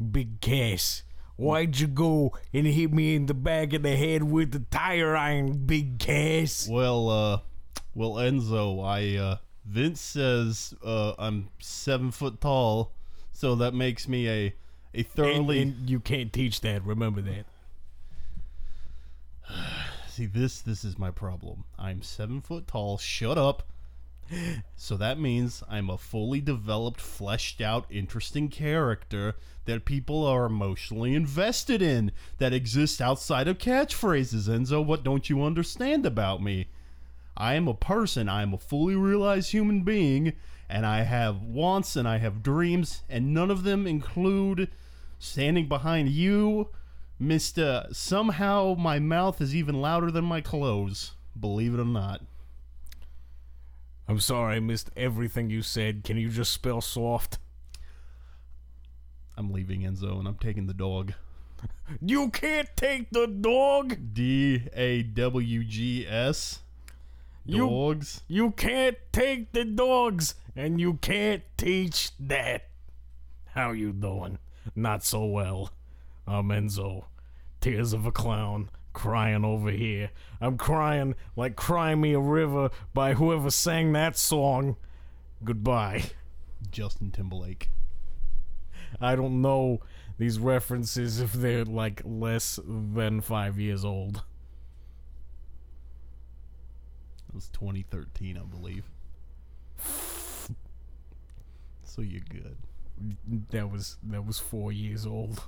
Big Cass. Why'd you go and hit me in the back of the head with the tire iron, Big Cass? Well, uh, well, Enzo, I, uh, Vince says, uh, I'm seven foot tall, so that makes me a, a And, thoroughly. and you can't teach that. Remember that. See, this, this is my problem. I'm seven foot tall. Shut up. So that means I'm a fully developed, fleshed out, interesting character that people are emotionally invested in, that exists outside of catchphrases. Enzo, what don't you understand about me? I am a person, I am a fully realized human being, and I have wants and I have dreams, and none of them include standing behind you, Mr. Somehow my mouth is even louder than my clothes, believe it or not. I'm sorry I missed everything you said. Can you just spell soft? I'm leaving Enzo and I'm taking the dog. You can't take the dog. D A W G S. You- Dogs. You can't take the dogs, and you can't teach that. How you doing? Not so well. I'm Enzo. Tears of a clown. Crying over here. I'm crying like Cry Me a River by whoever sang that song. Goodbye. Justin Timberlake. I don't know these references if they're like less than five years old. It was 2013, I believe. So you're good. That was that was four years old.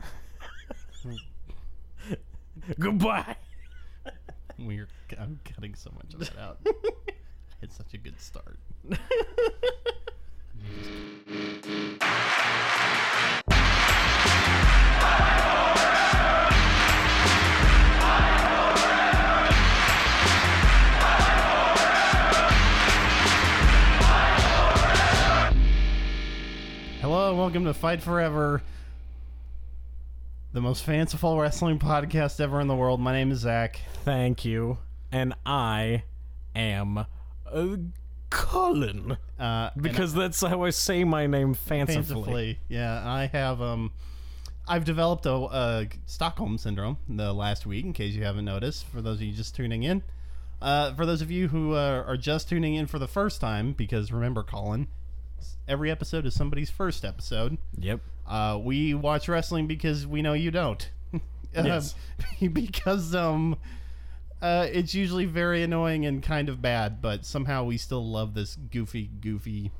Goodbye. We're I'm cutting so much of that out. it's such a good start. Hello and welcome to Fight Forever, the most fanciful wrestling podcast ever in the world. My name is Zach. Thank you. And I am uh, Cullen. Uh, and Because that's how I say my name fancifully. fancifully. Yeah, I have um I've developed a, a Stockholm syndrome the last week in case you haven't noticed for those of you just tuning in. Uh, for those of you who uh, are just tuning in for the first time because remember Colin every episode is somebody's first episode. Yep. Uh, we watch wrestling because we know you don't. Uh, Yes. because um uh, it's usually very annoying and kind of bad, but somehow we still love this goofy, goofy,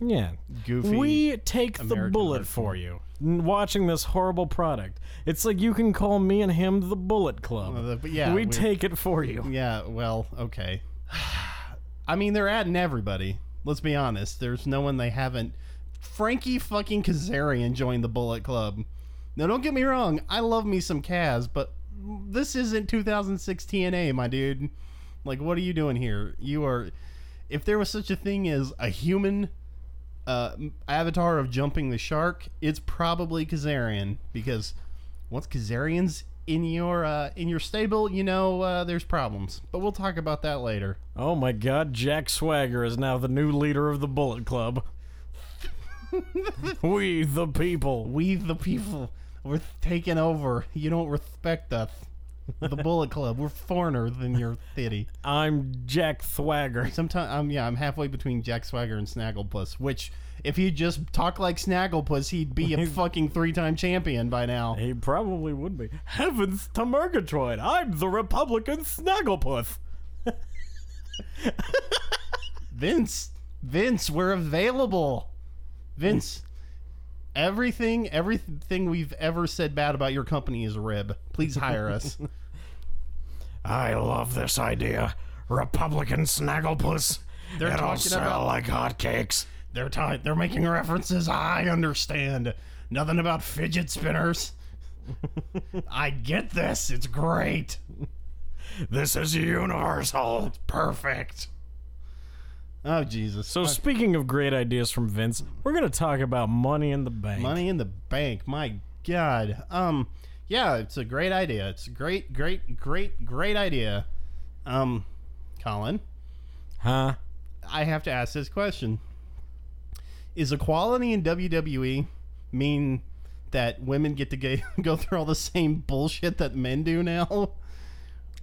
Yeah. goofy. We take the bullet for you. Watching this horrible product. It's like you can call me and him the Bullet Club. Uh, the- but yeah, we we- take it for you. Yeah, well, okay. I mean, they're adding everybody. Let's be honest. There's no one they haven't. Frankie fucking Kazarian joined the Bullet Club. Now, don't get me wrong. I love me some Kaz, but this isn't 2006 TNA, my dude. Like, what are you doing here? You are. If there was such a thing as a human uh, avatar of jumping the shark, it's probably Kazarian because once Kazarian's in your uh, in your stable, you know uh, there's problems. But we'll talk about that later. Oh my god, Jack Swagger is now the new leader of the Bullet Club. we the people. We the people, we're taking over. You don't respect us. The Bullet Club. We're foreigner than your city. I'm Jack Swagger. Sometimes, um, yeah, I'm halfway between Jack Swagger and Snagglepuss. Which, if he just talked like Snagglepuss, he'd be a fucking three-time champion by now. He probably would be. Heavens to Murgatroyd! I'm the Republican Snagglepuss. Vince, Vince, we're available. Vince, everything, everything we've ever said bad about your company is rib. Please hire us. I love this idea. Republican Snagglepuss. They're It'll talking sell about- like hotcakes. They're ti they're making references. I understand. Nothing about fidget spinners. I get this. It's great. This is universal. Perfect. Oh Jesus. So speaking of great ideas from Vince, we're gonna talk about Money in the Bank. Money in the bank. My God. Um. Yeah, it's a great idea. It's a great, great, great, great idea. Um, Colin, huh? I have to ask this question: Is equality in WWE mean that women get to go, go through all the same bullshit that men do now,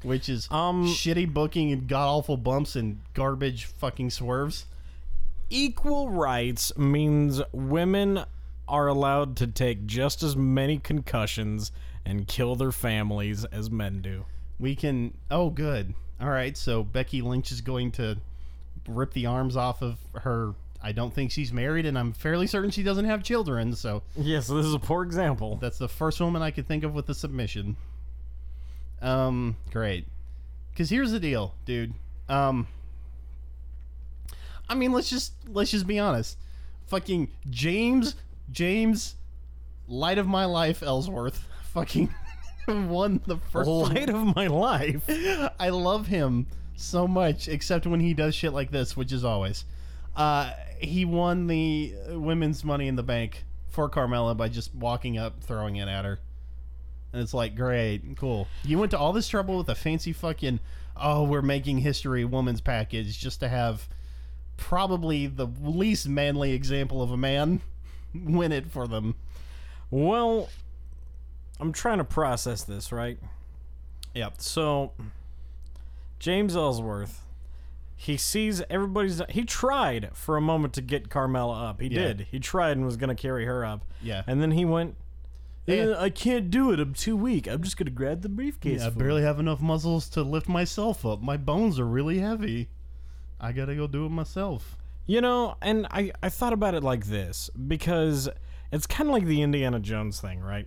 which is Um, shitty booking and god awful bumps and garbage fucking swerves. Equal rights means women are allowed to take just as many concussions and kill their families as men do. We can. Oh, good. All right. So Becky Lynch is going to rip the arms off of her. I don't think she's married, and I'm fairly certain she doesn't have children. So Yeah, so this is a poor example. that's the first woman I could think of with a submission. Um, great. Because here's the deal, dude. Um, I mean, let's just let's just be honest. Fucking James James, light of my life, Ellsworth. Fucking won the first. Light of my life. I love him so much, except when he does shit like this, which is always. Uh, he won the women's Money in the Bank for Carmella by just walking up, throwing it at her. And it's like, great, cool. You went to all this trouble with a fancy fucking, oh, we're making history woman's package just to have probably the least manly example of a man win it for them. Well, I'm trying to process this, right? Yep. So, James Ellsworth, he sees everybody's. He tried for a moment to get Carmella up. He Yeah. did. He tried and was going to carry her up. Yeah. And then he went, Yeah. "Eh, I can't do it. I'm too weak. I'm just going to grab the briefcase. I for barely have enough muscles to lift myself up. My bones are really heavy. I gotta go do it myself. You know, and I, I thought about it like this because it's kind of like the Indiana Jones thing, right?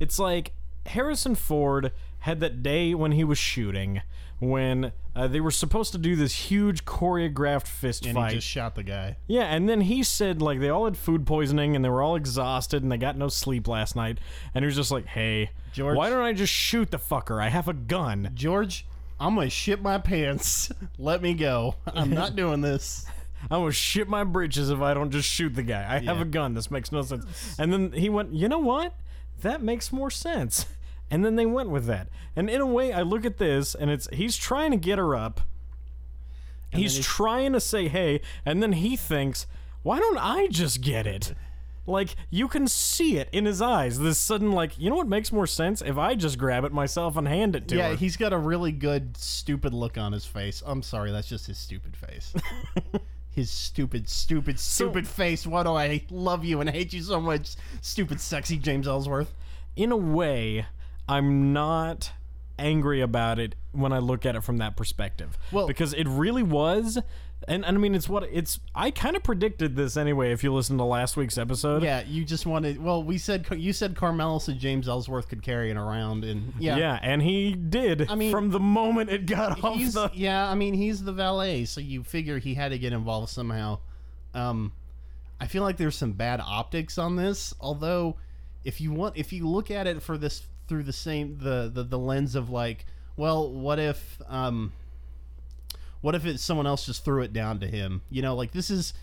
It's like Harrison Ford had that day when he was shooting when uh, they were supposed to do this huge choreographed fist And fight. he just shot the guy. yeah, and then he said like they all had food poisoning and they were all exhausted and they got no sleep last night. And he was just like, "Hey, George- why don't I just shoot the fucker? I have a gun." George, I'm gonna shit my pants. Let me go. I'm not doing this. I will shit my britches if I don't just shoot the guy. I have a gun. This makes no sense. And then he went, you know what? That makes more sense. And then they went with that. And in a way, I look at this and it's he's trying to get her up. He's trying to say hey, and then he thinks, why don't I just get it? Like you can see it in his eyes. This sudden like, you know what makes more sense if I just grab it myself and hand it to yeah, her. Yeah, he's got a really good stupid look on his face. I'm sorry, that's just his stupid face. his stupid, stupid, stupid face. Why do I love you and hate you so much? Stupid, sexy James Ellsworth. in a way, I'm not angry about it when I look at it from that perspective. Well- because it really was, and, and I mean, it's what it's. I kind of predicted this anyway. If you listen to last week's episode, Yeah, you just wanted. Well, we said you said Carmella said James Ellsworth could carry it around, and yeah, yeah, and he did. I mean, from the moment it got off the. yeah. I mean, he's the valet, so you figure he had to get involved somehow. Um, I feel like there's some bad optics on this. Although, if you want, if you look at it for this through the same the the, the lens of like, well, what if um, what if it's someone else just threw it down to him? You know, like this is.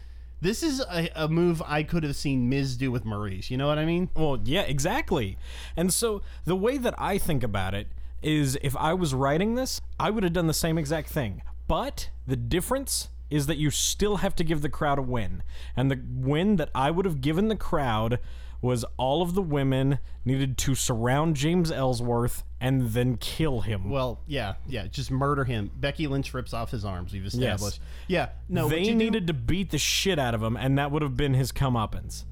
This is a, a move I could have seen Miz do with Maryse. You know what I mean? Well, yeah, exactly. And so the way that I think about it is if I was writing this, I would have done the same exact thing. But the difference is that you still have to give the crowd a win. And the win that I would have given the crowd was all of the women needed to surround James Ellsworth and then kill him. Well, yeah, yeah, just murder him. Becky Lynch rips off his arms. We've established. Yeah, no. they you do- needed to beat the shit out of him, and that would have been his comeuppance.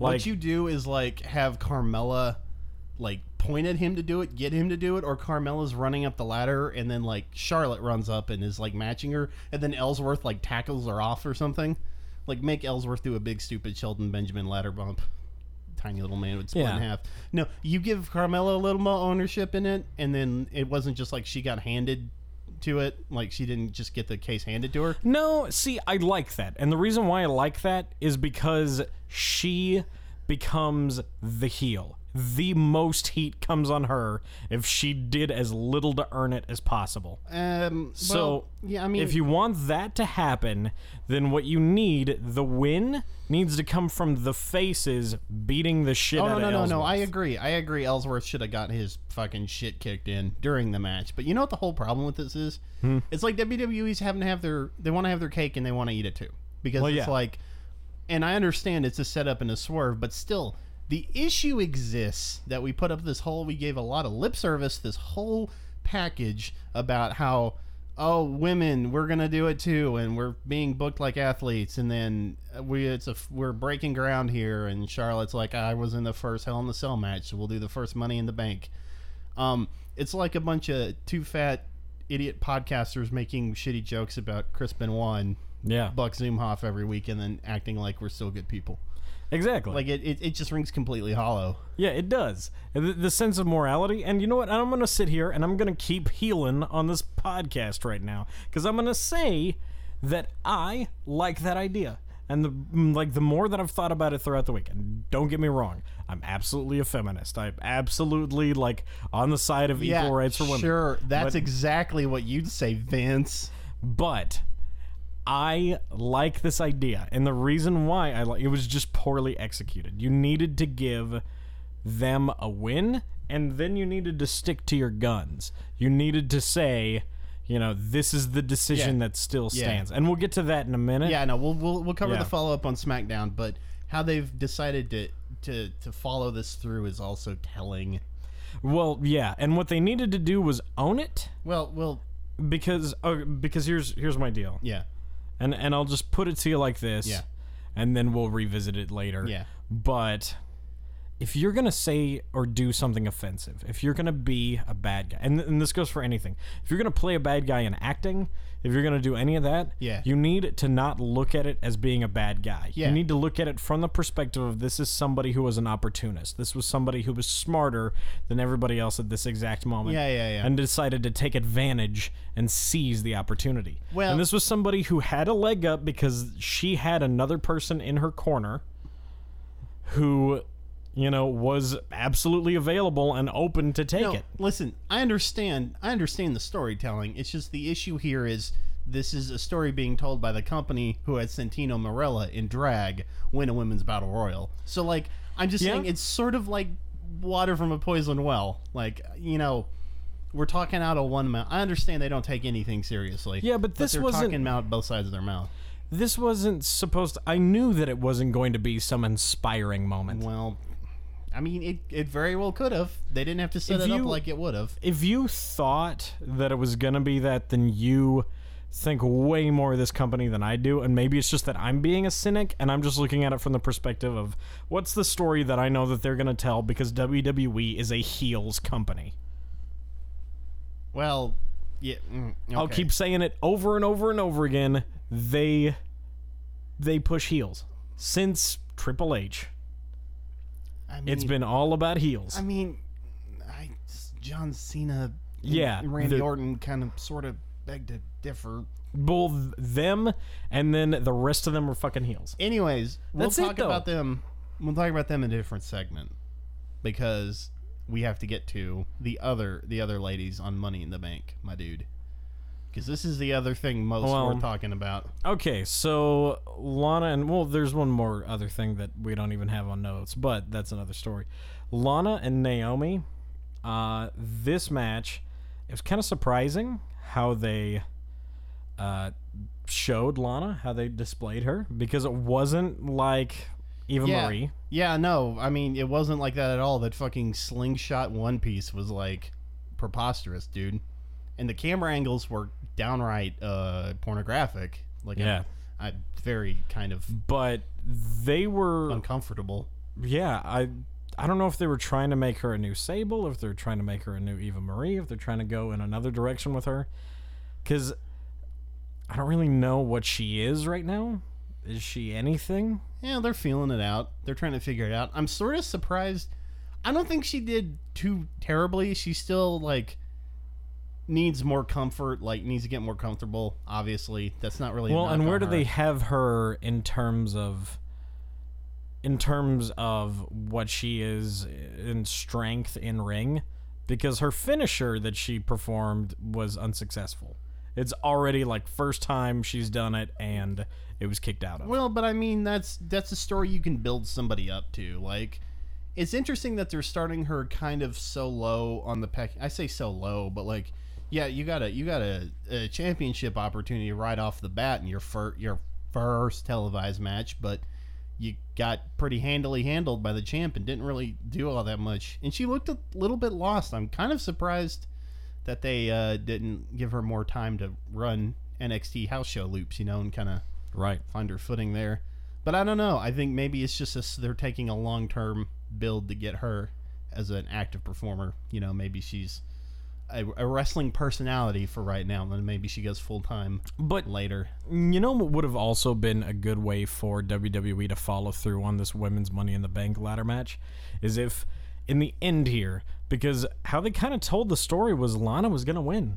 Like, what you do is like have Carmella like point at him to do it, get him to do it, or Carmella's running up the ladder and then like Charlotte runs up and is like matching her, and then Ellsworth like tackles her off or something. Like make Ellsworth do a big stupid Shelton Benjamin ladder bump. Tiny little man would split in half. No, you give Carmella a little more ownership in it, and then it wasn't just like she got handed to it, like she didn't just get the case handed to her. No, see, I like that. And the reason why I like that is because she becomes the heel. The most heat comes on her if she did as little to earn it as possible. Um, So, well, yeah, I mean, if you want that to happen, then what you need, the win, needs to come from the faces beating the shit Oh out no no no no! I agree. I agree. Ellsworth should have got his fucking shit kicked in during the match. But you know what the whole problem with this is? Hmm. It's like WWE's having to have their they want to have their cake and they want to eat it too because Well, it's yeah. like, and I understand it's a setup and a swerve, but still, the issue exists that we put up this whole we gave a lot of lip service this whole package about how oh women we're gonna do it too and we're being booked like athletes and then we it's a we're breaking ground here and charlotte's like i was in the first hell in the cell match so we'll do the first money in the bank um it's like a bunch of two fat idiot podcasters making shitty jokes about chris benoit and Yeah. Buck Zumhofe every week and then acting like we're still good people Exactly. like it, it, it just rings completely hollow Yeah, it does. The, the sense of morality. And you know what? I'm going to sit here and I'm going to keep healing on this podcast right now because I'm going to say that I like that idea. And the mm, like the more that I've thought about it throughout the week, and don't get me wrong, I'm absolutely a feminist. I'm absolutely like on the side of equal rights for women. Sure, that's But- exactly what you'd say, Vince. but I like this idea, and the reason why I like it was just poorly executed. You needed to give them a win, and then you needed to stick to your guns. You needed to say, you know, this is the decision Yeah. that still Yeah. stands, and we'll get to that in a minute. Yeah, no, we'll we'll, we'll cover Yeah. the follow up on SmackDown, but how they've decided to to to follow this through is also telling. Well, yeah, and what they needed to do was own it Well, well, because uh, because here's here's my deal. yeah, and and I'll just put it to you like this, Yeah. and then we'll revisit it later. Yeah. But if you're gonna say or do something offensive, if you're gonna be a bad guy, and, and this goes for anything, if you're gonna play a bad guy in acting, if you're gonna do any of that, Yeah. you need to not look at it as being a bad guy. Yeah. You need to look at it from the perspective of this is somebody who was an opportunist. This was somebody who was smarter than everybody else at this exact moment. Yeah, yeah, yeah. And decided to take advantage and seize the opportunity. Well- and this was somebody who had a leg up because she had another person in her corner who, you know, was absolutely available and open to take no, it. listen, I understand. I understand the storytelling. It's just the issue here is this is a story being told by the company who had Santino Marella in drag win a women's battle royal. So, like, I'm just Yeah. saying it's sort of like water from a poisoned well. Like, you know. We're talking out of one mouth. I understand they don't take anything seriously. Yeah, but this they're wasn't- talking out both sides of their mouth. This wasn't supposed to, I knew that it wasn't going to be some inspiring moment. Well, I mean, it, it very well could have. They didn't have to set If it you- up like it would have. If you thought that it was going to be that, then you think way more of this company than I do. And maybe it's just that I'm being a cynic and I'm just looking at it from the perspective of what's the story that I know that they're going to tell because WWE is a heels company. Well, yeah. mm, I'll keep saying it over and over and over again. They they push heels since Triple H. I mean, It's been all about heels. I mean, I John Cena. and Yeah, Randy the- Orton kind of sort of beg to differ. Both them and then the rest of them are fucking heels. Anyways, we'll That's it, talk though. about them. We'll talk about them in a different segment because we have to get to the other the other ladies on Money in the Bank, my dude. Because this is the other thing most Well- we're talking about. Okay, so Lana and well, there's one more other thing that we don't even have on notes, but that's another story. Lana and Naomi, uh, this match, it was kind of surprising how they uh, showed Lana, how they displayed her, because it wasn't like Eva yeah. Marie. Yeah, no, I mean it wasn't like that at all. That fucking slingshot one piece was like preposterous, dude. And the camera angles were downright uh pornographic. Like Yeah. I, I very kind of But they were uncomfortable. yeah, I I don't know if they were trying to make her a new Sable, if they're trying to make her a new Eva Marie, if they're trying to go in another direction with her. Cuz I don't really know what she is right now. Is she anything? Yeah, they're feeling it out. They're trying to figure it out. I'm sort of surprised. I don't think she did too terribly. She still like needs more comfort, like needs to get more comfortable, obviously. That's not really Well, and where do her. they have her in terms of in terms of what she is in strength in ring? Because her finisher that she performed was unsuccessful. It's already like first time she's done it and it was kicked out of. Well, but I mean that's that's a story you can build somebody up to. Like it's interesting that they're starting her kind of so low on the peck. I say so low, but like yeah, you got a you got a, a championship opportunity right off the bat in your fir- your first televised match, but you got pretty handily handled by the champ and didn't really do all that much. And she looked a little bit lost. I'm kind of surprised that they uh, didn't give her more time to run NXT house show loops, you know, and kind of Right. find her footing there. But I don't know. I think maybe it's just a, they're taking a long term build to get her as an active performer. You know, maybe she's a, a wrestling personality for right now, and then maybe she goes full time But later. you know what would have also been a good way for WWE to follow through on this women's Money in the Bank ladder match is if in the end here, because how they kind of told the story was Lana was going to win.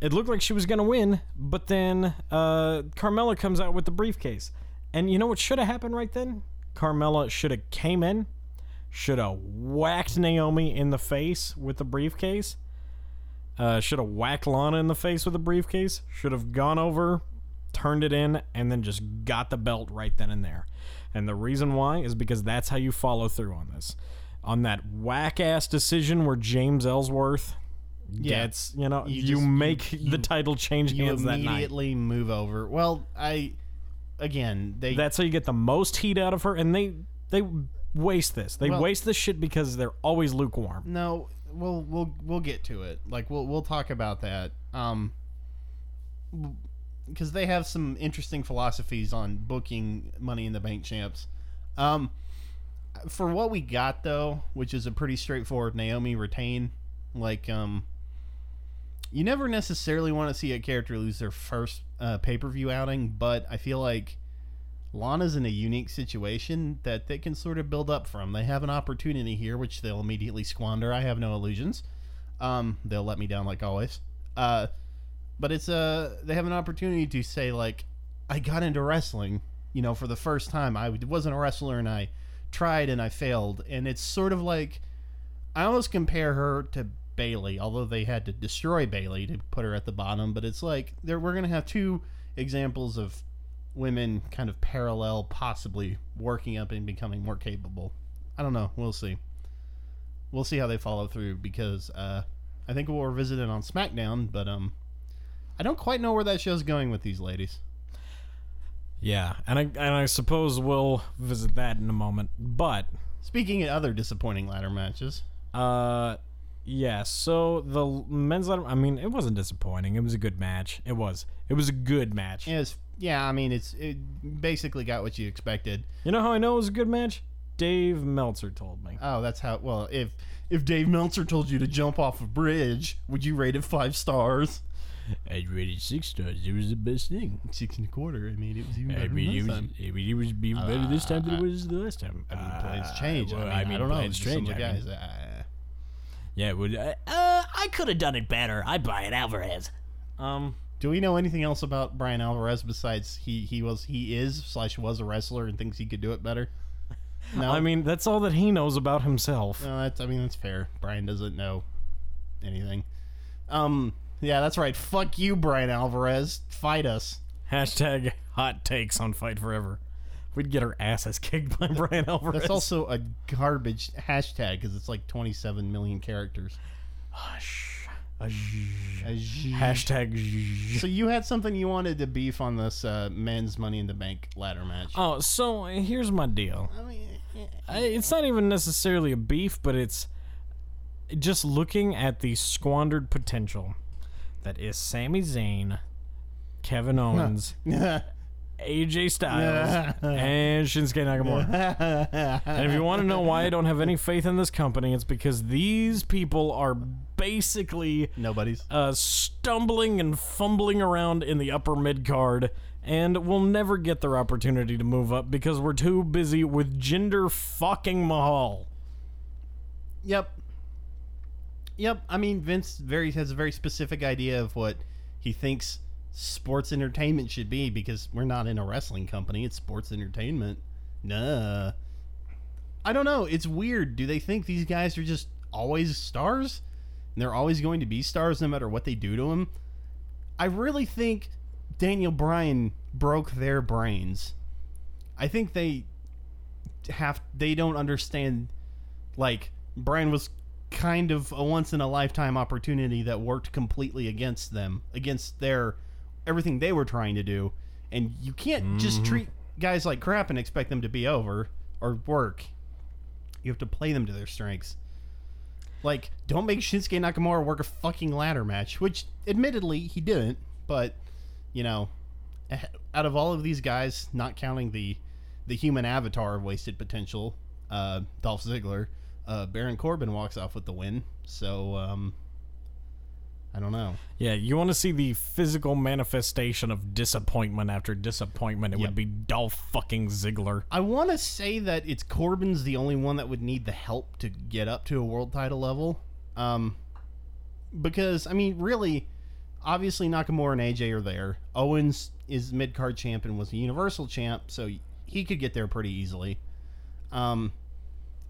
It looked like she was going to win, but then uh, Carmella comes out with the briefcase. And you know what should have happened right then? Carmella should have came in, should have whacked Naomi in the face with the briefcase. Uh, should have whacked Lana in the face with a briefcase. Should have gone over, turned it in, and then just got the belt right then and there. And the reason why is because that's how you follow through on this. On that whack ass decision where James Ellsworth Yeah. gets, you know, You you, just- make you- the title change hands that night. You immediately move over. Well, I again they That's how you get the most heat out of her, and they they waste this. They Well- waste this shit because they're always lukewarm. No, we'll we'll we'll get to it. Like we'll we'll talk about that. Um because they have some interesting philosophies on booking Money in the Bank champs. Um for what we got though, which is a pretty straightforward Naomi retain, like um you never necessarily want to see a character lose their first uh, pay-per-view outing, but I feel like Lana's in a unique situation that they can sort of build up from. They have an opportunity here, which they'll immediately squander. I have no illusions. Um, they'll let me down like always. Uh, but it's a they have an opportunity to say like, I got into wrestling, you know, for the first time. I wasn't a wrestler and I tried and I failed, and it's sort of like I almost compare her to Bayley, although they had to destroy Bayley to put her at the bottom. But it's like we're gonna have two examples of women kind of parallel, possibly working up and becoming more capable. I don't know. We'll see. We'll see how they follow through because uh, I think we'll revisit it on SmackDown, but um, I don't quite know where that show's going with these ladies. Yeah, and I and I suppose we'll visit that in a moment. But Speaking of other disappointing ladder matches, uh, yeah. So the men's ladder. I mean, it wasn't disappointing. It was a good match. It was. It was a good match. is yeah, I mean it's it basically got what you expected. You know how I know it was a good match? Dave Meltzer told me. Oh, that's how. Well, if if Dave Meltzer told you to jump off a bridge, would you rate it five stars? I rated six stars. It was the best thing. Six and a quarter. I mean, it was even better I mean, than it last was. time. I mean, it was being better this time than it was the last time. I mean, Uh, plans change. well, I mean, I, don't know. plans Just some of change, the I mean. guys. uh, Yeah, it would. Uh, Uh, I could have done it better. I Bryan Alvarez. um. Do we know anything else about Bryan Alvarez besides he he was he is slash was a wrestler and thinks he could do it better? No, I mean, that's all that he knows about himself. no, that's I mean that's fair. Bryan doesn't know anything. Um, yeah, that's right. Fuck you, Bryan Alvarez. Fight us. Hashtag hot takes on Fight Forever. We'd get our asses kicked by Brian Alvarez. That's also a garbage hashtag because it's like 27 million characters. Hush. Hush. Hashtag. Hashtag. So you had something you wanted to beef on this uh, men's Money in the Bank ladder match. Oh, so here's my deal. I mean, I- It's not even necessarily a beef, but it's just looking at the squandered potential that is Sami Zayn, Kevin Owens, AJ Styles, and Shinsuke Nakamura. And if you want to know why I don't have any faith in this company, it's because these people are basically nobody's. uh, stumbling and fumbling around in the upper mid card and will never get their opportunity to move up because we're too busy with Jinder fucking Mahal. Yep. Yep. I mean, Vince very has a very specific idea of what he thinks sports entertainment should be because we're not in a wrestling company. It's sports entertainment. Nah. I don't know. It's weird. Do they think these guys are just always stars? And they're always going to be stars no matter what they do to them? I really think Daniel Bryan broke their brains. I think they have they don't understand like Bryan was kind of a once in a lifetime opportunity that worked completely against them, against their everything they were trying to do. And you can't just treat guys like crap and expect them to be over or work. You have to play them to their strengths. Like, don't make Shinsuke Nakamura work a fucking ladder match, which admittedly he didn't, but you know, eh, out of all of these guys, not counting the the human avatar of wasted potential, uh, Dolph Ziggler, uh, Baron Corbin walks off with the win. So, um, I don't know. Yeah, you want to see the physical manifestation of disappointment after disappointment. It Yep. would be Dolph fucking Ziggler. I want to say that it's Corbin's the only one that would need the help to get up to a world title level. Um, because, I mean, really, obviously Nakamura and AJ are there. Owens is mid card champ and was a Universal champ, so he could get there pretty easily. Um,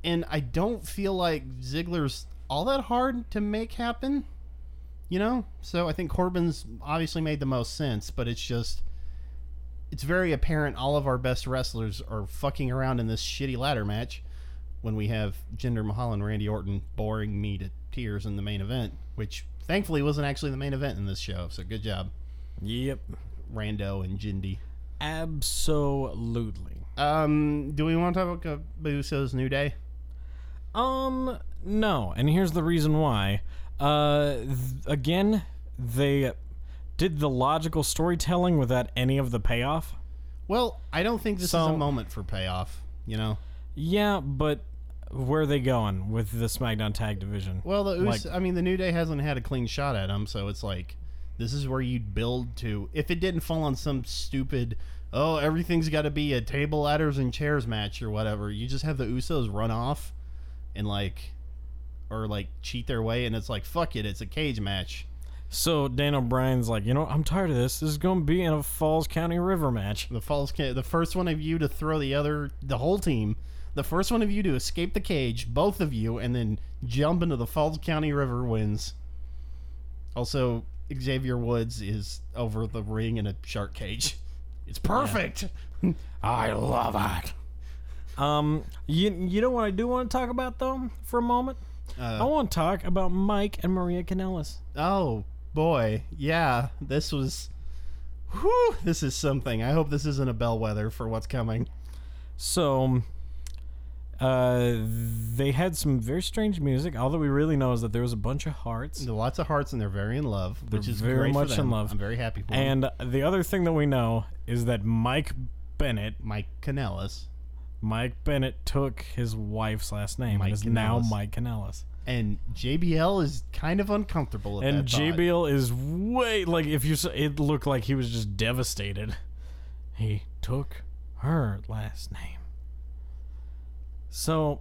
and I don't feel like Ziggler's all that hard to make happen, you know? So I think Corbin's obviously made the most sense, but it's just it's very apparent all of our best wrestlers are fucking around in this shitty ladder match when we have Jinder Mahal and Randy Orton boring me to tears in the main event, which thankfully wasn't actually the main event in this show. So good job, Yep, Rando and Jindy. absolutely. Um, do we want to talk about Usos New Day? Um, no, and here's the reason why. Uh, th- again, they did the logical storytelling without any of the payoff. Well, I don't think this is a moment for payoff. You know, Yeah, but where are they going with the SmackDown Tag Division? well, the Us- Like- I mean, the New Day hasn't had a clean shot at them, so it's like this is where you'd build to. If it didn't fall on some stupid, oh, everything's got to be a table, ladders, and chairs match or whatever, you just have the Usos run off and like, or like cheat their way, and it's like, fuck it, it's a cage match. So Daniel Bryan's like, you know, I'm tired of this. This is going to be in a Falls County River match. The falls, the first one of you to throw the other, the whole team. The first one of you to escape the cage, both of you, and then jump into the Falls County River wins. Also, Xavier Woods is over the ring in a shark cage. It's perfect. I love it. Um, you you know what I do want to talk about though for a moment? I Uh, want to talk about Mike and Maria Kanellis. oh boy, yeah, this was. Whew, this is something. I hope this isn't a bellwether for what's coming. So, uh, they had some very strange music. All that we really know is that there was a bunch of hearts. Lots of hearts and they're very in love, which They're is very much in love. I'm very happy for them. And the other thing that we know is that Mike Bennett, Mike Kanellis. Mike Bennett took his wife's last name Mike and is now Mike Kanellis. and JBL is kind of uncomfortable at And that thought. JBL is way like if you saw it looked like he was just devastated. He took her last name. So,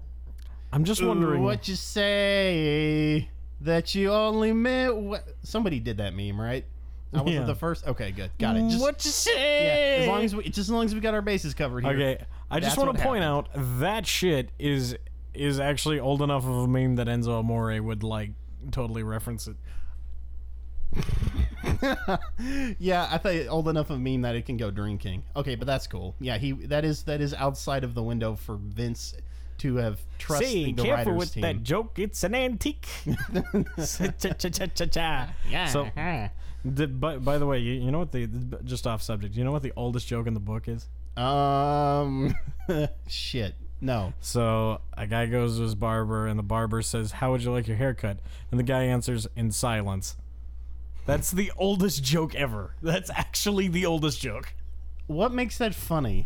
I'm just wondering. Ooh, what you say that you only meant what somebody did that meme right I wasn't Yeah. the first okay good got it just, what you say? yeah, as long as we just as long as we got our bases covered here Okay, I just That's want to point out that shit is is actually old enough of a meme that Enzo Amore would like totally reference it. yeah I thought old enough of a meme that it can go drinking okay but that's cool yeah he that is that is outside of the window for Vince to have trusted Say, the careful writers with team that joke. It's an antique. Cha-cha-cha-cha-cha. yeah So, uh-huh. The, by, by the way, you, you know what the just off subject. You know what the oldest joke in the book is? um shit no So a guy goes to his barber, and the barber says, "How would you like your haircut?" And the guy answers in silence. That's the oldest joke ever. That's actually the oldest joke. what makes that funny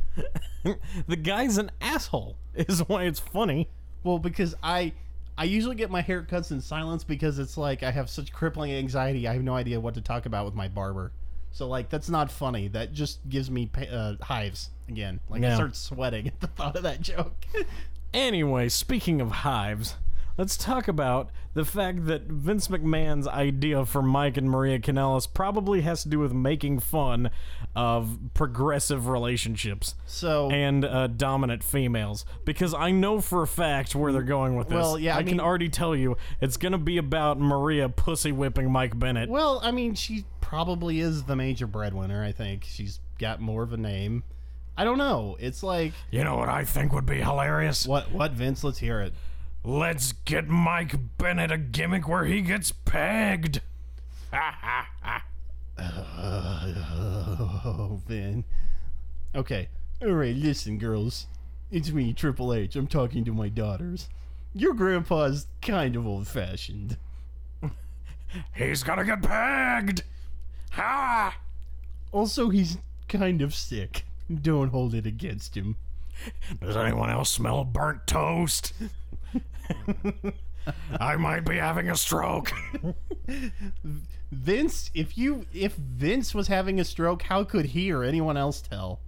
the guy's an asshole. Is why it's funny. Well, because I I usually get my haircuts in silence because it's like I have such crippling anxiety. I have no idea what to talk about with my barber. So like that's not funny. That just gives me uh, hives again. Like I start sweating at the thought of that joke. Anyway, speaking of hives, let's talk about the fact that Vince McMahon's idea for Mike and Maria Kanellis probably has to do with making fun of progressive relationships so and uh, dominant females. Because I know for a fact where they're going with this. Well, yeah, I, I can already tell you it's gonna be about Maria pussy whipping Mike Bennett. well, I mean, she probably is the major breadwinner. I think she's got more of a name. I don't know. It's like You know what I think would be hilarious? what? What Vince? Let's hear it. Let's get Mike Bennett a gimmick where he gets pegged. Oh, Vin. Okay, All right, listen, girls. It's me, Triple H. I'm talking to my daughters. Your grandpa's kind of old fashioned. He's gonna get pegged. Ha! Also, he's kind of sick. Don't hold it against him. Does anyone else smell burnt toast? I might be having a stroke. Vince, if you if Vince was having a stroke, how could he or anyone else tell?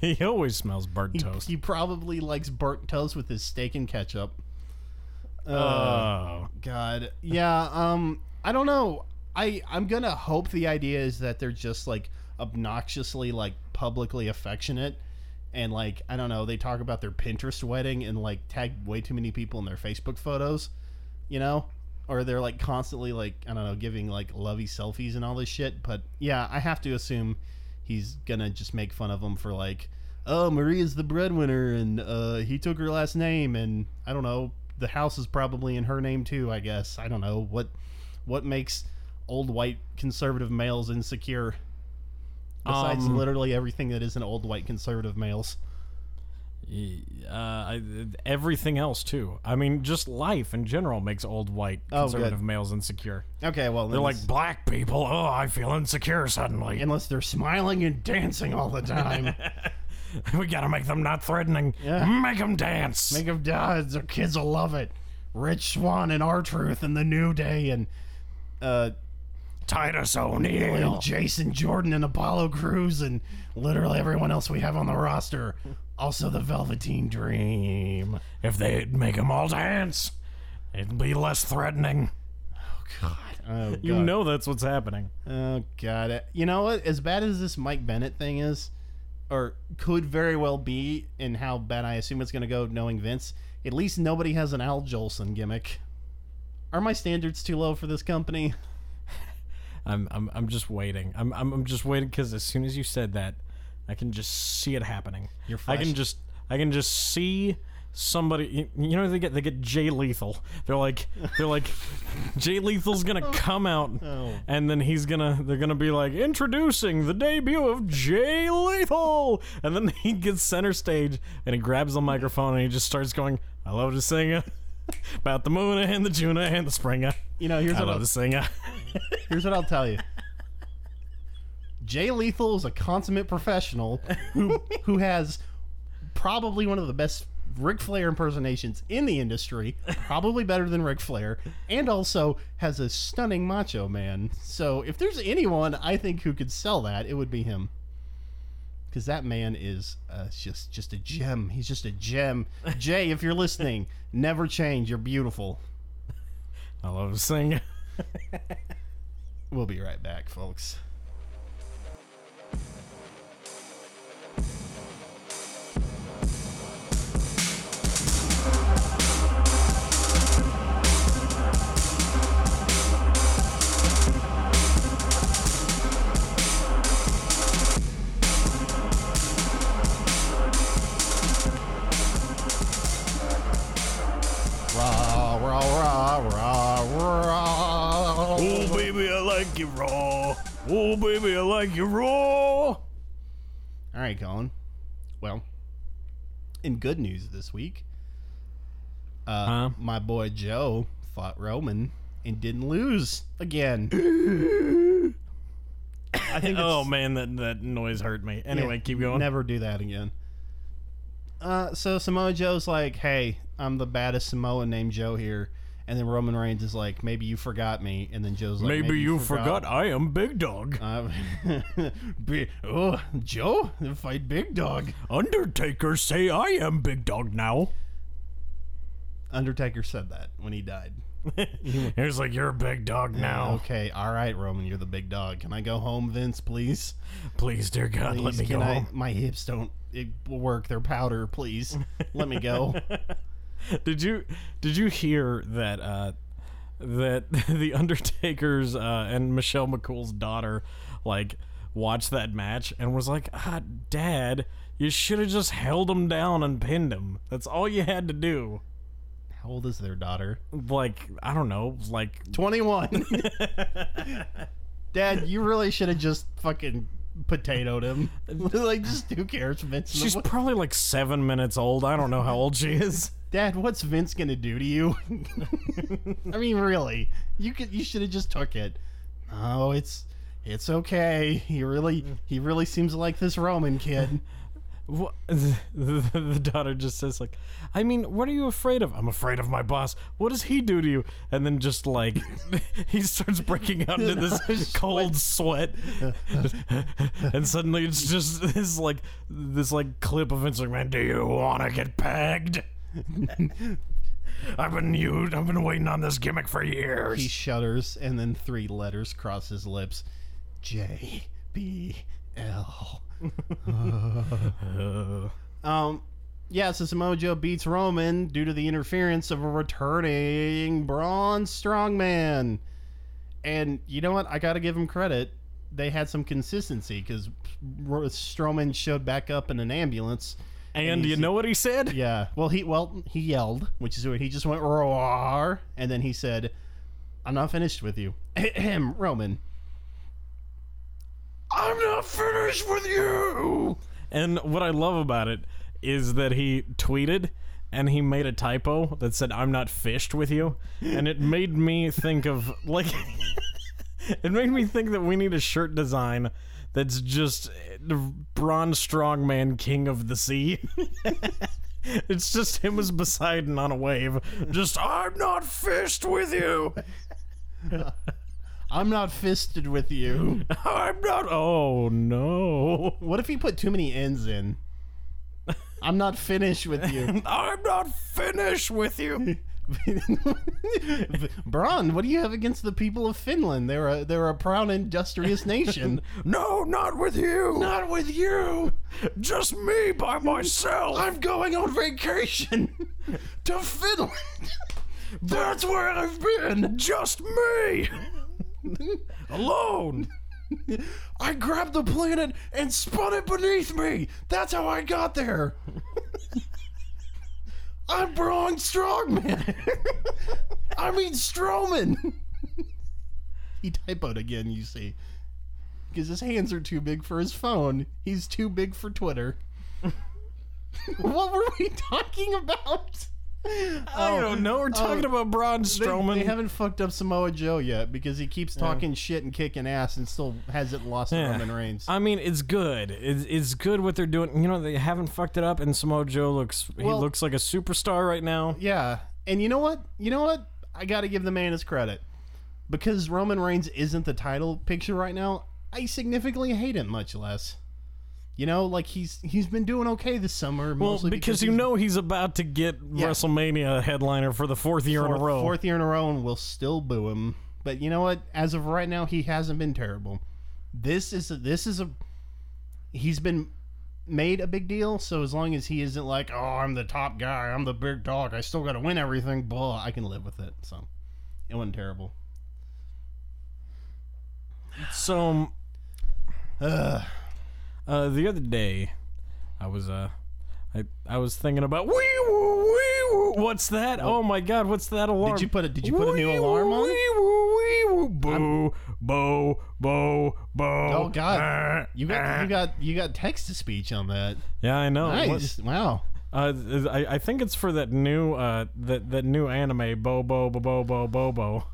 he always smells burnt toast. he probably likes burnt toast with his steak and ketchup. Oh. God. Yeah, um I don't know. I I'm going to hope the idea is that they're just like obnoxiously like publicly affectionate and like I don't know, they talk about their Pinterest wedding and like tag way too many people in their Facebook photos, you know? Or they're like constantly like I don't know, giving like lovey selfies and all this shit, but yeah, I have to assume he's to just make fun of them for like oh, Maria's the breadwinner and uh he took her last name and I don't know, the house is probably in her name too, I guess. I don't know what what makes old white conservative males insecure besides Um, literally everything that isn't old white conservative males. Uh, I, everything else too. I mean, just life in general makes old white Oh, conservative males insecure. Okay, well, They're like black people. Oh, I feel insecure suddenly. unless they're smiling and dancing all the time. we gotta make them not threatening. Yeah. Make them dance. Make them dance. Their kids will love it. Rich Swann and R Truth and the New Day and uh, Titus and O'Neil. Jason Jordan and Apollo Crews and literally everyone else we have on the roster. Also, the Velveteen Dream. If they'd make them all dance, it'd be less threatening. Oh God. Oh, God! You know that's what's happening. Oh god. You know what? As bad as this Mike Bennett thing is, or could very well be, and how bad I assume it's gonna go knowing Vince, at least nobody has an Al Jolson gimmick. Are my standards too low for this company? I'm I'm I'm just waiting. I'm I'm, I'm just waiting because as soon as you said that, I can just see it happening. Your I can just I can just see somebody. You, you know they get they get Jay Lethal. They're like they're like Jay Lethal's gonna oh. come out Oh. and then he's gonna they're gonna be like introducing the debut of Jay Lethal, and then he gets center stage and he grabs the microphone and he just starts going. I love to sing about the moon and the June and the spring. uh. You know, here's I what love I'll, to sing. uh. here's what I'll tell you. Jay Lethal is a consummate professional who who has probably one of the best Ric Flair impersonations in the industry, probably better than Ric Flair, and also has a stunning macho man. So if there's anyone I think who could sell that, it would be him. Because that man is uh, just just a gem. He's just a gem. Jay, if you're listening, never change. You're beautiful. I love to sing. We'll be right back, folks. You raw. Oh baby, I like you raw. All right, Colin. Well, in good news this week, uh, Huh? my boy Joe fought Roman and didn't lose again. I think. Oh man, that that noise hurt me. Anyway, yeah, keep going. Never do that again. Uh, so Samoa Joe's like, "Hey, I'm the baddest Samoan named Joe here," and then Roman Reigns is like, "Maybe you forgot me," and then Joe's like, Maybe, you forgot. I am Big Dog. Uh, Bi- oh, Joe, fight Big Dog. Undertaker say I am Big Dog now. Undertaker said that when he died. He's like, you're a big dog now. Okay, all right, Roman, you're the big dog. Can I go home, Vince, please? Please, dear God, let me go I? home. My hips don't it work. They're powder. Please, let me go. Did you did you hear that uh, that the Undertaker's uh, and Michelle McCool's daughter like watched that match and was like, ah, Dad, you should have just held him down and pinned him. That's all you had to do. How old is their daughter? Like I don't know, like 21. Dad, you really should have just fucking potatoed him. like, just who cares, Vince? She's probably like seven minutes old. I don't know how old she is. Dad, what's Vince gonna do to you? I mean, really, you could you should have just took it. Oh, it's it's okay. He really he really seems like this Roman kid. What, the, the, the daughter just says like, I mean, what are you afraid of? I'm afraid of my boss. What does he do to you? And then just like he starts breaking out into this cold sweat, and suddenly it's just this like this like clip of Vince McMahon. Do you want to get pegged? I've been you. I've been waiting on this gimmick for years. He shudders, and then three letters cross his lips: J B L. Um, yeah, so Samoa Joe beats Roman due to the interference of a returning Braun Strowman. And you know what? I got to give him credit. They had some consistency because Strowman showed back up in an ambulance. And you know what he said? Yeah. Well, he well he yelled, which is what he just went roar, and then he said, "I'm not finished with you, Ahem, Roman." I'm not finished with you. And what I love about it is that he tweeted and he made a typo that said "I'm not fished with you," and it made me think of like it made me think that we need a shirt design that's just the Braun Strongman, King of the Sea. it's just him as Poseidon on a wave. Just I'm not fished with you. I'm not fisted with you. I'm not. Oh no. What if he put too many ends in? I'm not finished with you. I'm not finished with you. Braun, what do you have against the people of Finland? They're a they're a proud industrious nation. No, not with you. Not with you. Just me by myself. I'm going on vacation to Finland. That's where I've been. just me. Alone. I grabbed the planet and spun it beneath me. That's how I got there. I'm Braun Strongman. I mean Strowman. he typoed again, you see. Because his hands are too big for his phone. He's too big for Twitter. what were we talking about? I don't know. We're oh, talking about Braun They, Strowman. they haven't fucked up Samoa Joe yet because he keeps talking shit and kicking ass and still hasn't lost Yeah. Roman Reigns. I mean, it's good. It's, it's good what they're doing. You know, they haven't fucked it up, and Samoa Joe looks he looks like a superstar right now. Yeah, and you know what? You know what? I got to give the man his credit because Roman Reigns isn't the title picture right now. I significantly hate him much less. You know, like he's he's been doing okay this summer. Well, mostly because you know he's about to get WrestleMania headliner for the fourth year fourth, in a row. fourth year in a row, and we'll still boo him. But you know what? As of right now, he hasn't been terrible. This is a, this is a he's been made a big deal. So as long as he isn't like, oh, I'm the top guy, I'm the big dog, I still got to win everything. Blah, I can live with it. So it wasn't terrible. So Ugh. Uh, the other day, I was uh, I I was thinking about wee woo wee woo. What's that? Oh, my God! What's that alarm? Did you put a Did you put a new alarm on? Wee woo wee woo. Boo bo bo bo. Oh God, Uh, you got uh. you got you got text to speech on that. Yeah, I know. Nice. Wow. Uh, I, I think it's for that new uh that that new anime Bo Bo Bo Bo Bo Bo Bo.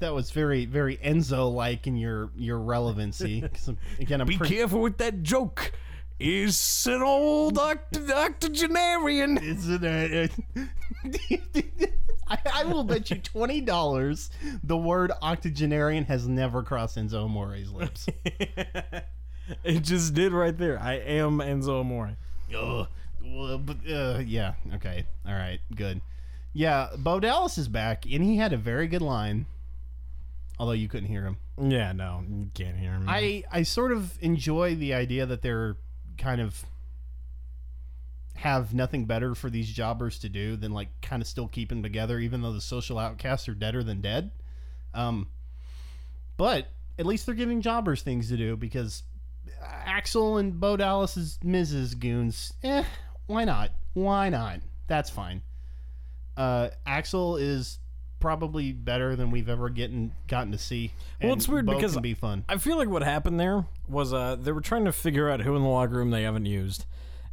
That was very very Enzo like in your your relevancy. Again, I'm Be pretty, careful with that joke. Is an old oct- octogenarian. Is it a, I, I will bet you twenty dollars the word octogenarian has never crossed Enzo Amore's lips. It just did right there. I am Enzo Amore. Ugh. Well, but, uh, yeah. Okay. All right. Good. Yeah. Bo Dallas is back, and he had a very good line. Although you couldn't hear him. Yeah, no, you can't hear him. I I sort of enjoy the idea that they're kind of have nothing better for these jobbers to do than like kind of still keep them together, even though the social outcasts are deader than dead. Um, but at least they're giving jobbers things to do because Axel and Bo Dallas's Miz's Goons, eh, why not? Why not? That's fine. Uh, Axel is probably better than we've ever getting gotten to see. Well, it's weird because can be fun. I feel like what happened there was uh they were trying to figure out who in the locker room they haven't used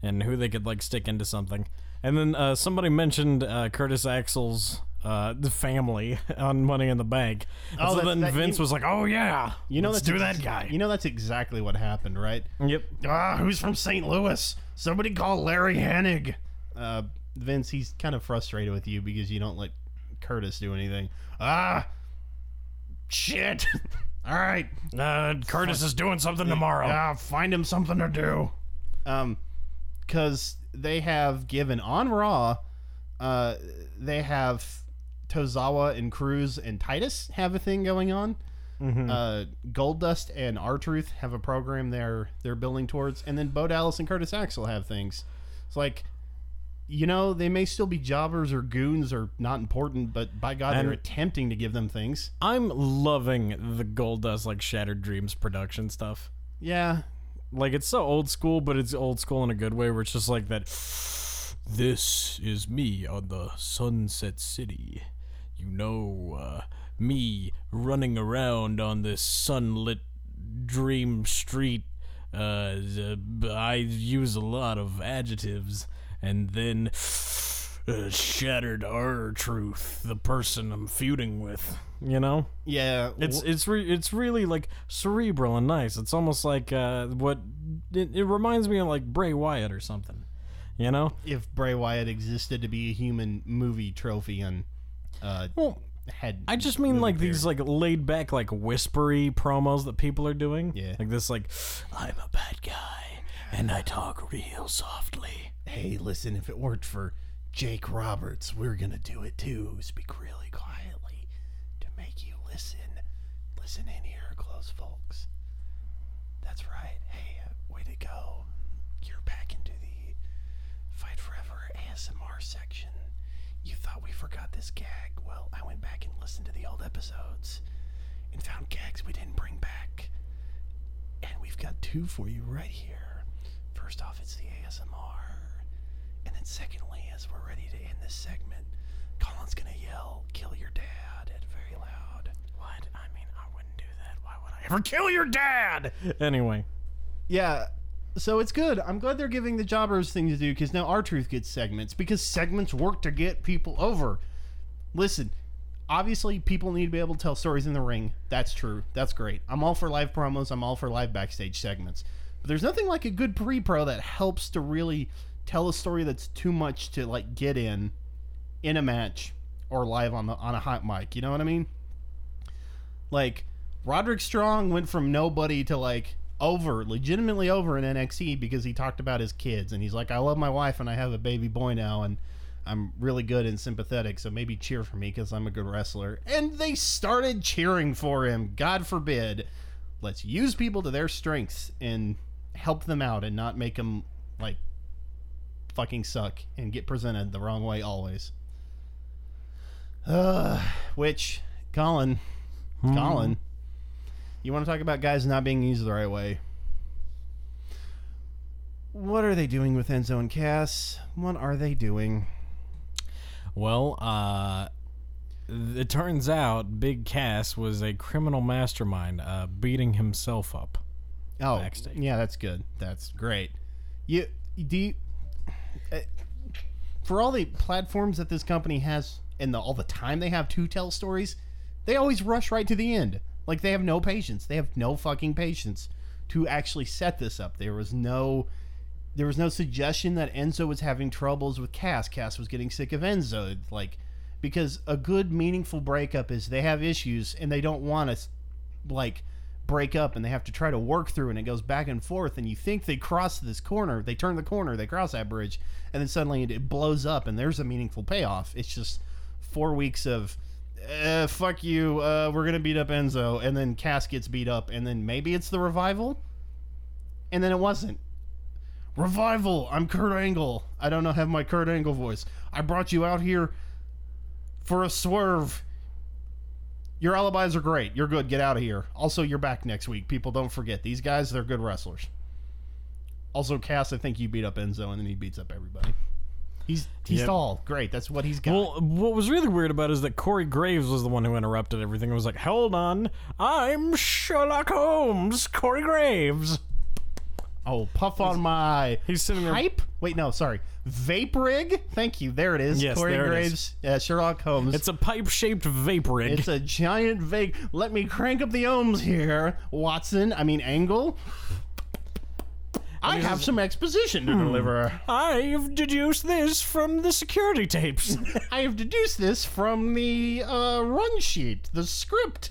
and who they could like stick into something. And then uh, somebody mentioned uh, Curtis Axel's uh, the family on Money in the Bank. And Oh, so then that- Vince you- was like, "Oh yeah, You know, let's that's do ex- that guy." You know, that's exactly what happened, right? yep. Ah, who's from St. Louis? Somebody call Larry Hennig. Uh, Vince, he's kind of frustrated with you because you don't let Curtis do anything. Ah, shit. All right. Uh, Curtis is doing something tomorrow. Ah, find him something to do. Um, because they have given on Raw, uh, they have Tozawa and Cruz and Titus have a thing going on. Uh, Goldust and R Truth have a program they're they're building towards, and then Bo Dallas and Curtis Axel have things. It's like, you know, they may still be jobbers or goons or not important, but by God, And- they're attempting to give them things. I'm loving the Gold Goldust like Shattered Dreams production stuff. Yeah, Like it's so old school, but it's old school in a good way. Where it's just like that. This is me on the Sunset City. You know, uh, me running around on this sunlit dream street. Uh, uh, I use a lot of adjectives, and then uh, shattered R Truth, the person I'm feuding with. You know. yeah. It's it's re- it's really like cerebral and nice. It's almost like uh, what it, it reminds me of like Bray Wyatt or something. You know? if Bray Wyatt existed to be a human movie trophy and uh, Well, had I just mean like appeared. these like laid back like whispery promos that people are doing. Yeah. Like this like I'm a bad guy and I talk real softly. Hey, listen, if it worked for Jake Roberts, we're gonna do it too. Speak really quietly to make you listen. Listen in here, close folks. That's right. Hey, uh, way to go. You're back into the Fight Forever ASMR section. You thought we forgot this gag. Well, I went back and listened to the old episodes and found gags we didn't bring back. And we've got two for you right here. First off, it's the ASMR. And then secondly, as we're ready to end this segment, Colin's gonna yell, kill your dad at very loud. What? I mean, I wouldn't do that. Why would I ever kill your dad? Anyway. Yeah. So it's good. I'm glad they're giving the jobbers thing to do because now R Truth gets segments because segments work to get people over. Listen, obviously people need to be able to tell stories in the ring. That's true. That's great. I'm all for live promos. I'm all for live backstage segments. But there's nothing like a good pre-pro that helps to really tell a story that's too much to like get in in a match or live on the on a hot mic. You know what I mean? Like Roderick Strong went from nobody to like over, legitimately over in NXT because he talked about his kids and he's like, I love my wife and I have a baby boy now and I'm really good and sympathetic, so maybe cheer for me because I'm a good wrestler. And they started cheering for him. God forbid. Let's use people to their strengths and help them out and not make them like fucking suck and get presented the wrong way always. Uh, which, Colin, Colin, you want to talk about guys not being used the right way? What are they doing with Enzo and Cass? What are they doing? Well, uh, it turns out Big Cass was a criminal mastermind, uh, beating himself up. Oh, Backstage. yeah, that's good. That's great. You do you, Uh, for all the platforms that this company has and the, all the time they have to tell stories, they always rush right to the end. Like they have no patience. They have no fucking patience to actually set this up. There was no there was no suggestion that Enzo was having troubles with Cass. Cass was getting sick of Enzo. Like because a good meaningful breakup is they have issues and they don't want to like break up and they have to try to work through and it goes back and forth and you think they cross this corner they turn the corner they cross that bridge and then suddenly it, blows up and there's a meaningful payoff. It's just four weeks of uh, fuck you uh, we're gonna beat up enzo and then cass gets beat up and then maybe it's the revival and then it wasn't. Revival! I'm kurt angle. I don't know have my kurt angle voice. I brought you out here for a swerve your alibis are great. You're good. Get out of here. Also, you're back next week. People don't forget these guys. They're good wrestlers. Also, Cass, I think you beat up Enzo, and then he beats up everybody. He's he's Yep. tall. Great. That's what he's got. Well, what was really weird about it is that Corey Graves was the one who interrupted everything. It was like, hold on, I'm Sherlock Holmes, Corey Graves. Oh, puff on my He's sitting there. hype. Wait, no, sorry. Vape rig. Thank you. There it is. Yes, Corey there it Graves. Uh, Sherlock Holmes. It's a pipe shaped vape rig. It's a giant vape. Let me crank up the ohms here, Watson. I mean, Angle. I have some exposition to Hmm. deliver. I've deduced this from the security tapes. I have deduced this from the uh, run sheet, the script.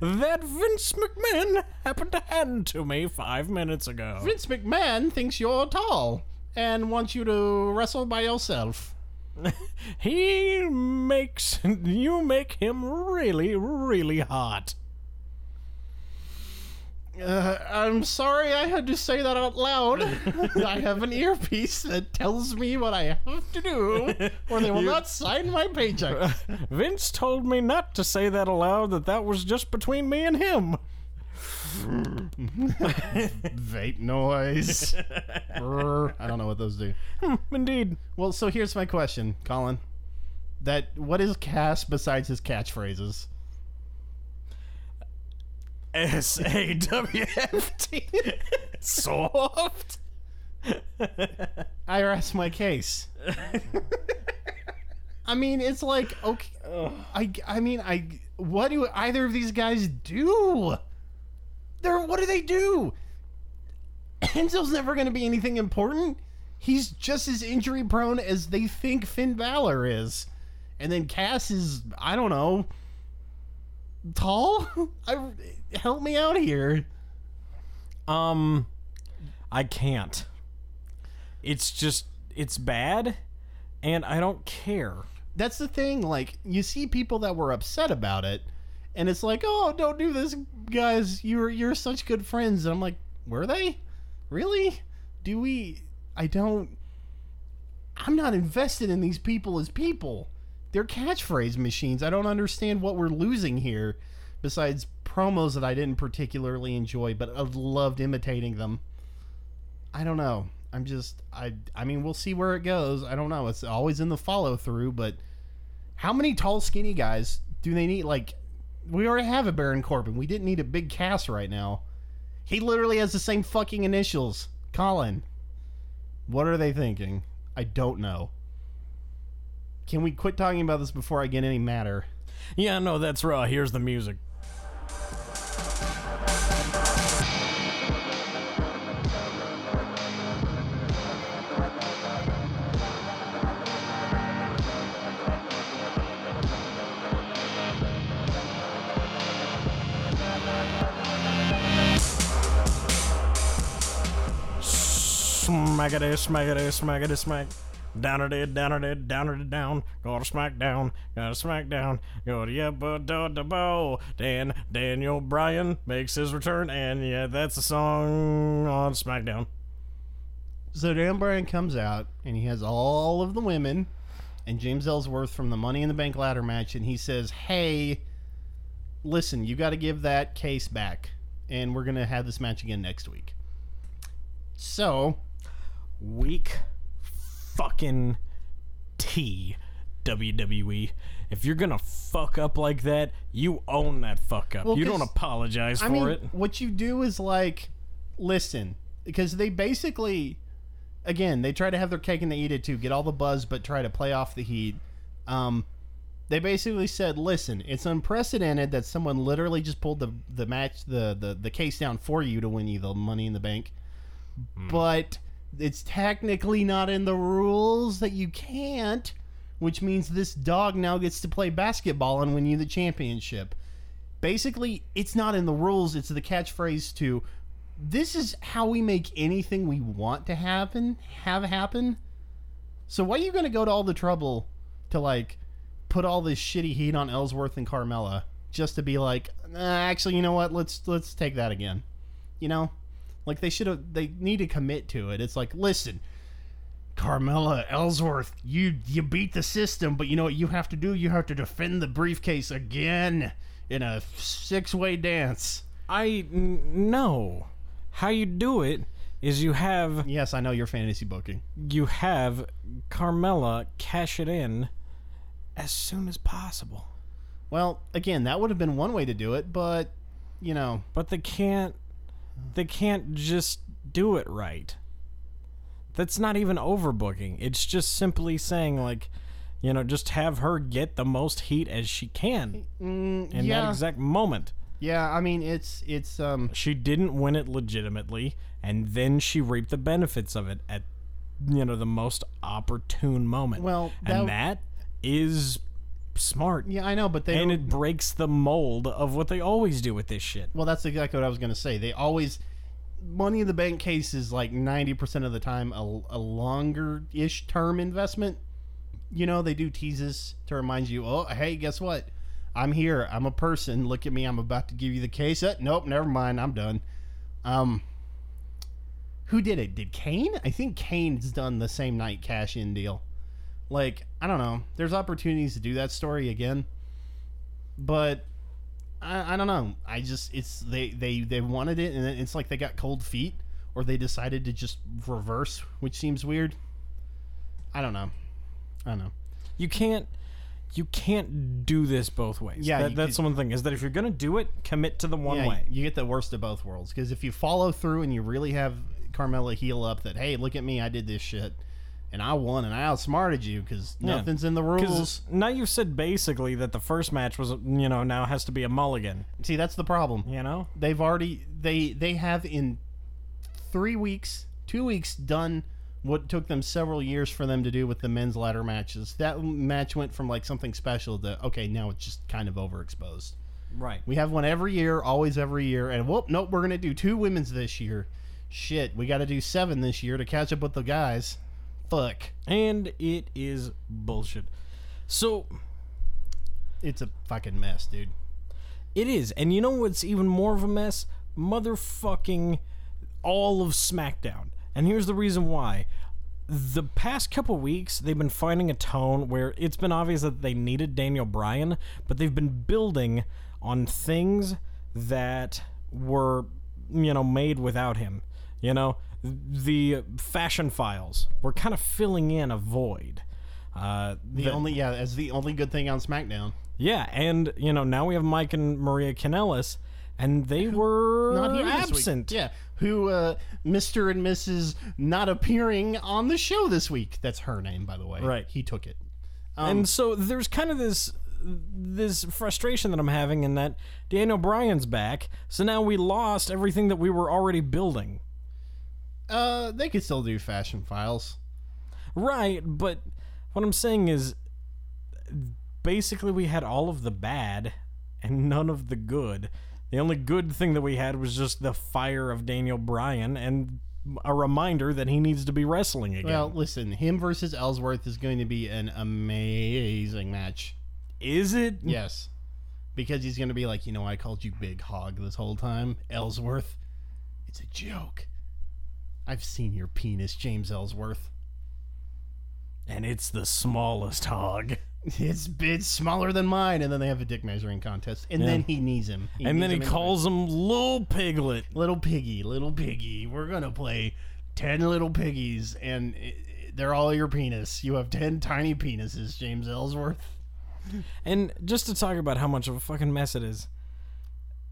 That Vince McMahon happened to hand to me five minutes ago. Vince McMahon thinks you're tall and wants you to wrestle by yourself. He makes you make him really, really hot. Uh, I'm sorry I had to say that out loud. I have an earpiece that tells me what I have to do, or they will You- not sign my paycheck. Vince told me not to say that aloud, that that was just between me and him. Vape noise. I don't know what those do. Indeed. Well, so here's my question, Colin. That what is Cass besides his catchphrases? S A W F T. Soft. I rest my case. I mean, it's like okay. I I mean, I what do either of these guys do? They're what do they do? Enzo's never going to be anything important. He's just as injury prone as they think Finn Balor is, and then Cass is I don't know tall. I help me out here. Um, I can't. It's just, it's bad, and I don't care. that's the thing like you see people that were upset about it and it's like oh don't do this guys you're you're such good friends and i'm like were they really do we i don't i'm not invested in these people as people they're catchphrase machines i don't understand what we're losing here besides promos that i didn't particularly enjoy but i loved imitating them i don't know i'm just i i mean we'll see where it goes i don't know it's always in the follow through but how many tall, skinny guys do they need? Like, we already have a Baron Corbin. We didn't need a Big Cass right now. He literally has the same fucking initials. Colin. What are they thinking? I don't know. Can we quit talking about this before I get any madder? Yeah, no, that's raw. Here's the music. Smackity, smackity, smackity, smack. Downer did, downer did, downer did down. it, down. Go to SmackDown, go to SmackDown, go to yeah, but da da. Dan Daniel Bryan makes his return, and yeah, that's a song on SmackDown. So Dan Bryan comes out and he has all of the women and James Ellsworth from the Money in the Bank ladder match and he says, "Hey, listen, you got to give that case back and we're going to have this match again next week." So, Weak fucking T WWE. If you're gonna fuck up like that, you own that fuck up. Well, you don't apologize I for mean, it. what you do is like listen because they basically again, they try to have their cake and they eat it too, get all the buzz but try to play off the heat. Um they basically said, "Listen, it's unprecedented that someone literally just pulled the the match the the, the case down for you to win you the money in the bank." But it's technically not in the rules that you can't, which means this dog now gets to play basketball and win you the championship. Basically, it's not in the rules, it's the catchphrase to this is how we make anything we want to happen have happen. So why are you going to go to all the trouble to like put all this shitty heat on Ellsworth and Carmella just to be like, nah, actually, you know what? Let's let's take that again. You know, like they should have. They need to commit to it. It's like, listen, Carmella Ellsworth, you you beat the system, but you know what you have to do? You have to defend the briefcase again in a six way dance. I n- no. How you do it is you have Yes, I know you're fantasy booking. you have Carmella cash it in as soon as possible. Well, again, that would have been one way to do it, but you know, But they can't they can't just do it right. That's not even overbooking. It's just simply saying like, you know, just have her get the most heat as she can mm, in yeah, that exact moment. yeah. I mean, it's it's um, She didn't win it legitimately, and then she reaped the benefits of it at you know the most opportune moment. Well, that- and that is smart. yeah, I know, but they and it breaks the mold of what they always do with this shit. Well, that's exactly what I was going to say. They always Money in the Bank case is like 90% of the time a, a longer-ish term investment. You know, they do teases to remind you, "Oh, hey, guess what? I'm here. I'm a person. Look at me. I'm about to give you the case." Uh, nope, never mind. I'm done. Um who did it? Did Kane? I think Kane's done the same night cash in deal. Like, I don't know. There's opportunities to do that story again. But I, I don't know. I just it's they they they wanted it, and it's like they got cold feet, or they decided to just reverse, which seems weird. I don't know. I don't know. You can't you can't do this both ways. Yeah, That- you that's the one thing is that if you're gonna do it, commit to the one yeah, way. you get the worst of both worlds because if you follow through and you really have Carmella heal up that hey, look at me, I did this shit, and I won and I outsmarted you because Yeah. nothing's in the rules. Now you've said basically that the first match was you know now has to be a mulligan. See, that's the problem. You know. they've already they they have in three weeks two weeks done what took them several years for them to do with the men's ladder matches that match went from like something special to okay now it's just kind of overexposed Right. we have one every year always every year and whoop nope we're gonna do two women's this year shit we gotta do seven this year to catch up with the guys fuck And it is bullshit. So it's a fucking mess dude It is. And you know what's even more of a mess? Motherfucking all of SmackDown. And here's the reason why. The past couple weeks, they've been finding a tone where it's been obvious that they needed Daniel Bryan, but they've been building on things that were, you know, made without him. You know, the fashion files were kind of filling in a void. Uh, the only yeah as the only good thing on smackdown yeah, and you know now we have Mike and Maria Kanellis, and they were not here absent. Yeah, who uh, Mr. and Mrs. not appearing on the show this week. That's her name, by the way. Right. He took it. Um, and so there's kind of this this frustration that I'm having in that Daniel Bryan's back, so now we lost everything that we were already building. Uh, they could still do fashion files. Right, but what I'm saying is basically we had all of the bad and none of the good. The only good thing that we had was just the fire of Daniel Bryan and a reminder that he needs to be wrestling again. Well, listen, him versus Ellsworth is going to be an amazing match. is it? Yes. Because he's going to be like, you know, I called you Big Hog this whole time, Ellsworth. It's a joke. I've seen your penis, James Ellsworth. And it's the smallest hog. It's it's smaller than mine, and then they have a dick measuring contest, and then he knees him, and then knees he him calls him Little Piglet. little piggy, little piggy. We're gonna play ten little piggies, and i- i- they're all your penis. You have ten tiny penises, James Ellsworth. And just to talk about how much of a fucking mess it is,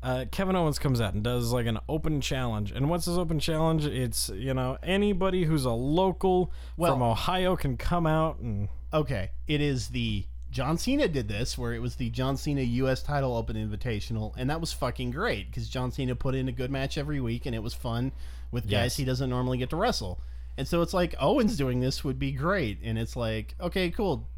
uh, Kevin Owens comes out and does like an open challenge. And what's his open challenge? It's, you know, anybody who's a local Well- from Ohio can come out and. Okay, it is the John Cena did this, where it was the John Cena U.S. Title Open Invitational, and that was fucking great because John Cena put in a good match every week, and it was fun with guys Yes. he doesn't normally get to wrestle. And so it's like Owens doing this would be great, and it's like okay, cool.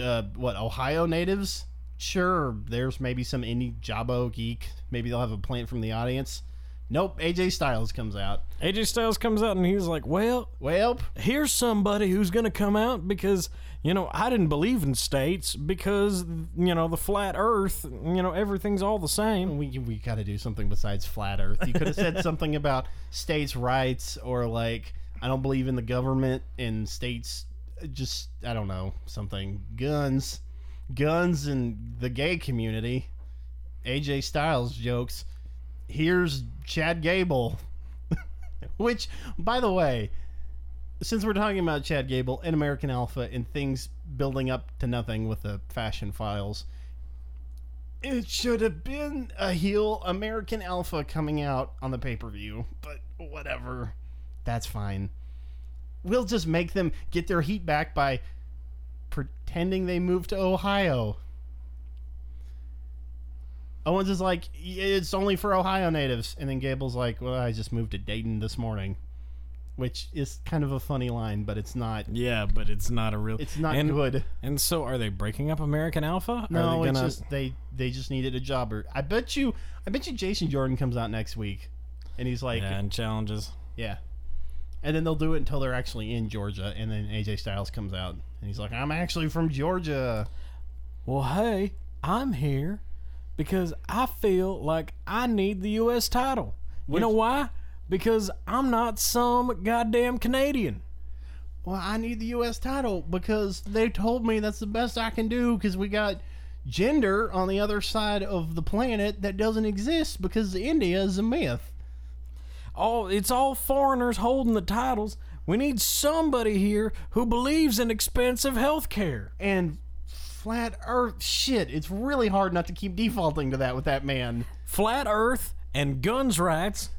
Uh, what Ohio natives? Sure, there's maybe some indie jabo geek. Maybe they'll have a plant from the audience. Nope, AJ Styles comes out. AJ Styles comes out and he's like, well, Well, here's somebody who's going to come out because, you know, I didn't believe in states because, you know, the flat earth, you know, everything's all the same. we we got to do something besides flat Earth. You could have said something about states' rights or like I don't believe in the government and states. Just I don't know something guns, guns and the gay community. AJ Styles jokes. Here's Chad Gable, which by the way. since we're talking about Chad Gable and American Alpha and things building up to nothing with the fashion files, it should have been a heel American Alpha coming out on the pay per view, but whatever. That's fine. We'll just make them get their heat back by pretending they moved to Ohio. Owens is like, it's only for Ohio natives. And then Gable's like, well, I just moved to Dayton this morning. Which is kind of a funny line, but it's not. Yeah, but it's not a real. It's not and, good. And so, are they breaking up American Alpha? No, they it's gonna, just they they just needed a jobber. I bet you, I bet you, Jason Jordan comes out next week, and he's like, yeah, yeah. and challenges. Yeah, and then they'll do it until they're actually in Georgia, and then AJ Styles comes out, and he's like, I'm actually from Georgia. Well, hey, I'm here because I feel like I need the U.S. title. You Which- know why? Because I'm not some goddamn Canadian. Well, I need the U.S. title because they told me that's the best I can do because we got Jinder on the other side of the planet that doesn't exist because India is a myth. all it's all foreigners holding the titles. We need somebody here who believes in expensive health care. And flat Earth shit. It's really hard not to keep defaulting to that with that man. Flat Earth and guns rights.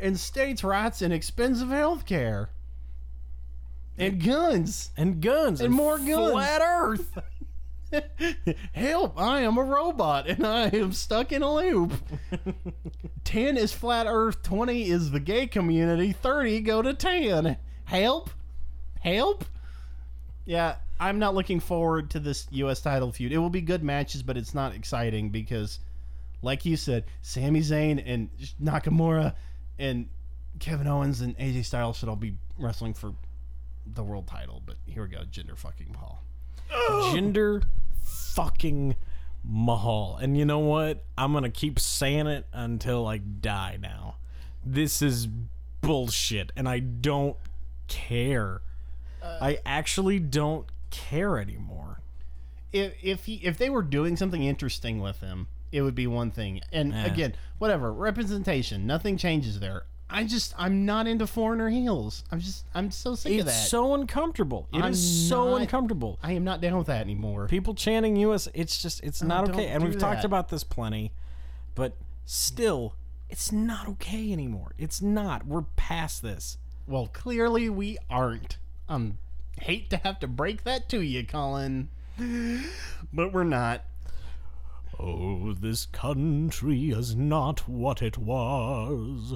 And states' rights and expensive health care. And guns. And guns And more guns. Flat Earth. Help, I am a robot and I am stuck in a loop. 10 is flat earth, 20 is the gay community, 30 go to 10. Help? Help? Yeah, I'm not looking forward to this US title feud. It will be good matches, but it's not exciting because like you said, Sami Zayn and Nakamura and Kevin Owens and AJ Styles should all be wrestling for the world title, but here we go, Jinder fucking Paul. Jinder fucking Mahal. And you know what? I'm going to keep saying it until I die now. This is bullshit and I don't care. I actually don't care anymore. if if he, if they were doing something interesting with him, it would be one thing. And Eh. again, whatever representation, nothing changes there. I just I'm not into foreigner heels. I'm just I'm so sick of that. It's so uncomfortable. It is I'm so not- uncomfortable. I am not down with that anymore. People chanting US, it's just it's not okay. And we've talked about this plenty, but still it's not okay anymore. It's not. We're past this. Well, clearly we aren't. Um, hate to have to break that to you, Colin, but we're not. Oh, this country is not what it was.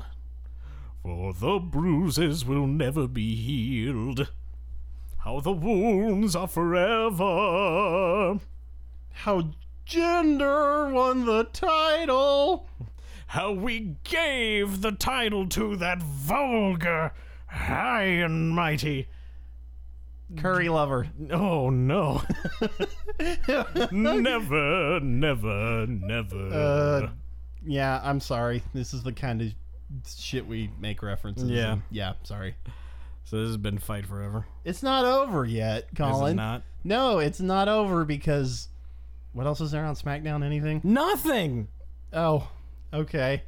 For the bruises will never be healed. How the wounds are forever. How Jinder won the title. How we gave the title to that vulgar, high and mighty. Curry lover. Oh no. never, never, never. Uh, yeah, I'm sorry. This is the kind of shit we make references. Yeah. and- yeah. Sorry. so this has been fight forever. It's not over yet, Colin. Is it not? No, it's not over because what else is there on SmackDown? Anything? Nothing. Oh, okay.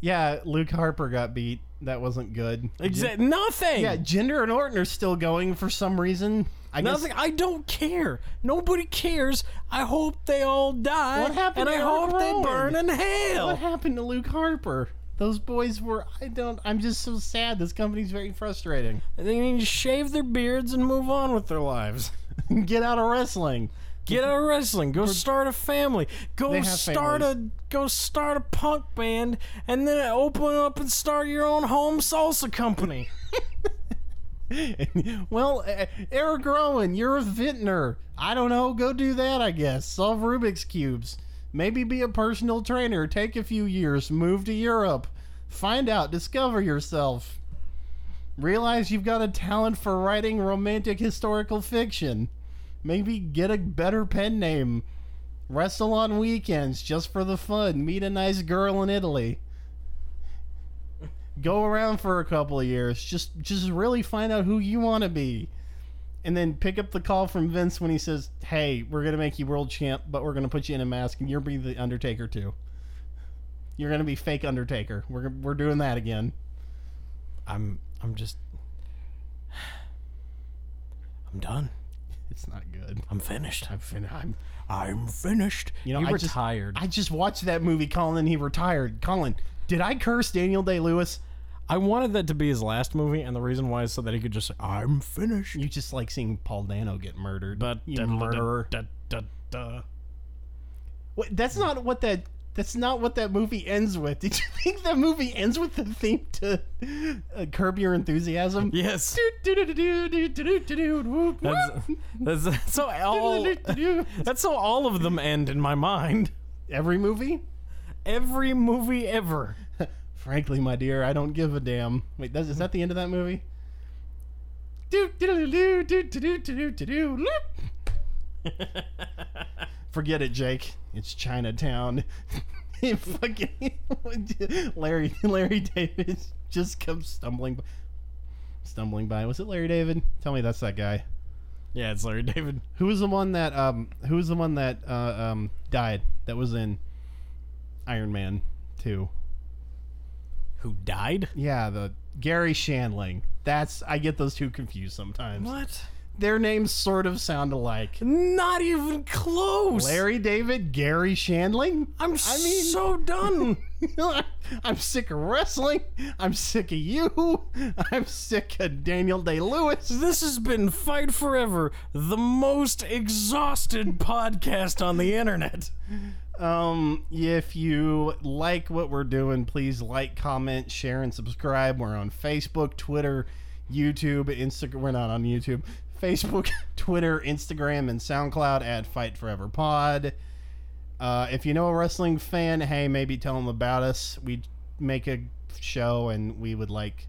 Yeah, Luke Harper got beat. That wasn't good. Exa- nothing. Yeah, Jinder and Orton are still going for some reason. I Nothing. guess I don't care. Nobody cares. I hope they all die. What happened And I hope they burn in hell. what happened to Luke Harper? Those boys were. I don't. I'm just so sad. This company's very frustrating. They need to shave their beards and move on with their lives. Get out of wrestling. Get out of wrestling. Go start a family. Go start a go start a punk band, and then open up and start your own home salsa company. well, Eric Rowan, you're a vintner. I don't know. Go do that, I guess. Solve Rubik's Cubes. Maybe be a personal trainer. Take a few years. Move to Europe. Find out. Discover yourself. Realize you've got a talent for writing romantic historical fiction. Maybe get a better pen name. Wrestle on weekends just for the fun. Meet a nice girl in Italy go around for a couple of years just just really find out who you want to be and then pick up the call from Vince when he says hey we're going to make you world champ but we're going to put you in a mask and you're be the undertaker too you're going to be fake undertaker we're we're doing that again I'm I'm just I'm done. It's not good. I'm finished. I'm finished. I'm I'm finished. you know he I just- retired. I just watched that movie, Colin. And he retired. Colin, did I curse Daniel Day Lewis? I wanted that to be his last movie, and the reason why is so that he could just say, "I'm finished." You just like seeing Paul Dano get murdered. But you murderer. da, da, da. Wait, that's not what that. That's not what that movie ends with. Did you think that movie ends with the theme to uh, Curb Your Enthusiasm? Yes. That's, that's so all. That's how all of them end in my mind. Every movie? Every movie ever. Frankly, my dear, I don't give a damn. Wait, is that the end of that movie? Forget it, Jake. It's Chinatown. fucking Larry Larry David just comes stumbling stumbling by. Was it Larry David? Tell me that's that guy. Yeah, it's Larry David. Who was the one that um who was the one that uh, um died that was in Iron Man 2? Who died? Yeah, the Garry Shandling. That's I get those two confused sometimes. What? Their names sort of sound alike. Not even close. Larry David, Garry Shandling. I'm I mean- so done. I'm sick of wrestling. I'm sick of you. I'm sick of Daniel Day Lewis. this has been Fight Forever, the most exhausted podcast on the internet. Um, if you like what we're doing, please like, comment, share, and subscribe. We're on Facebook, Twitter, YouTube, Instagram. We're not on YouTube. Facebook, Twitter, Instagram, and SoundCloud at Fight Forever Pod. Uh, if you know a wrestling fan, hey, maybe tell them about us. We make a show, and we would like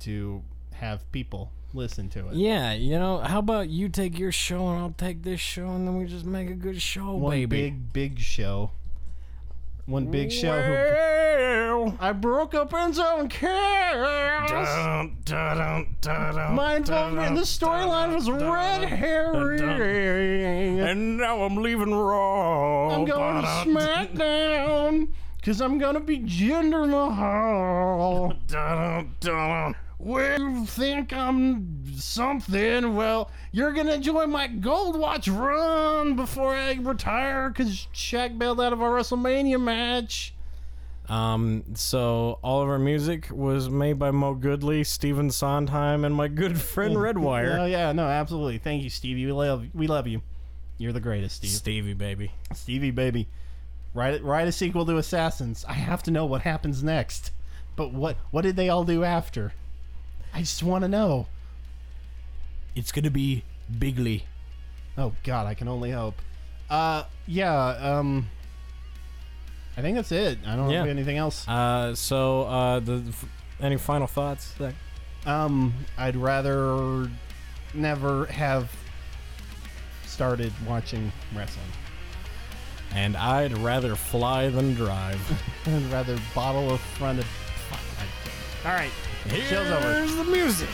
to have people listen to it. Yeah, you know, how about you take your show and I'll take this show and then we just make a good show, One baby. big, big show. One big show. Who, I broke up Enzo and Cass. dun, dun, My involvement in the storyline was red herring. And now I'm leaving Raw. I'm going to SmackDown because I'm going to be Jinder Mahal. Dun, you think I'm something? Well, you're to join my Gold Watch run before I retire because Shaq bailed out of our WrestleMania match. Um, so all of our music was made by Mo Goodly, Stephen Sondheim, and my good friend Redwire. Oh, yeah, no, absolutely. Thank you, Stevie. We love, we love you. You're the greatest, Steve. Stevie, baby. Stevie, baby. Write, write a sequel to Assassins. I have to know what happens next. But what what did they all do after? I just want to know. It's gonna be Bigly. Oh God, I can only hope. Uh, yeah. Um, I think that's it. I don't Yeah. have anything else. Uh, so uh, the f- any final thoughts? Zach? Um, I'd rather never have started watching wrestling. And I'd rather fly than drive. I'd rather bottle a front of. Fuck, I- All right, show's over. Here's the music.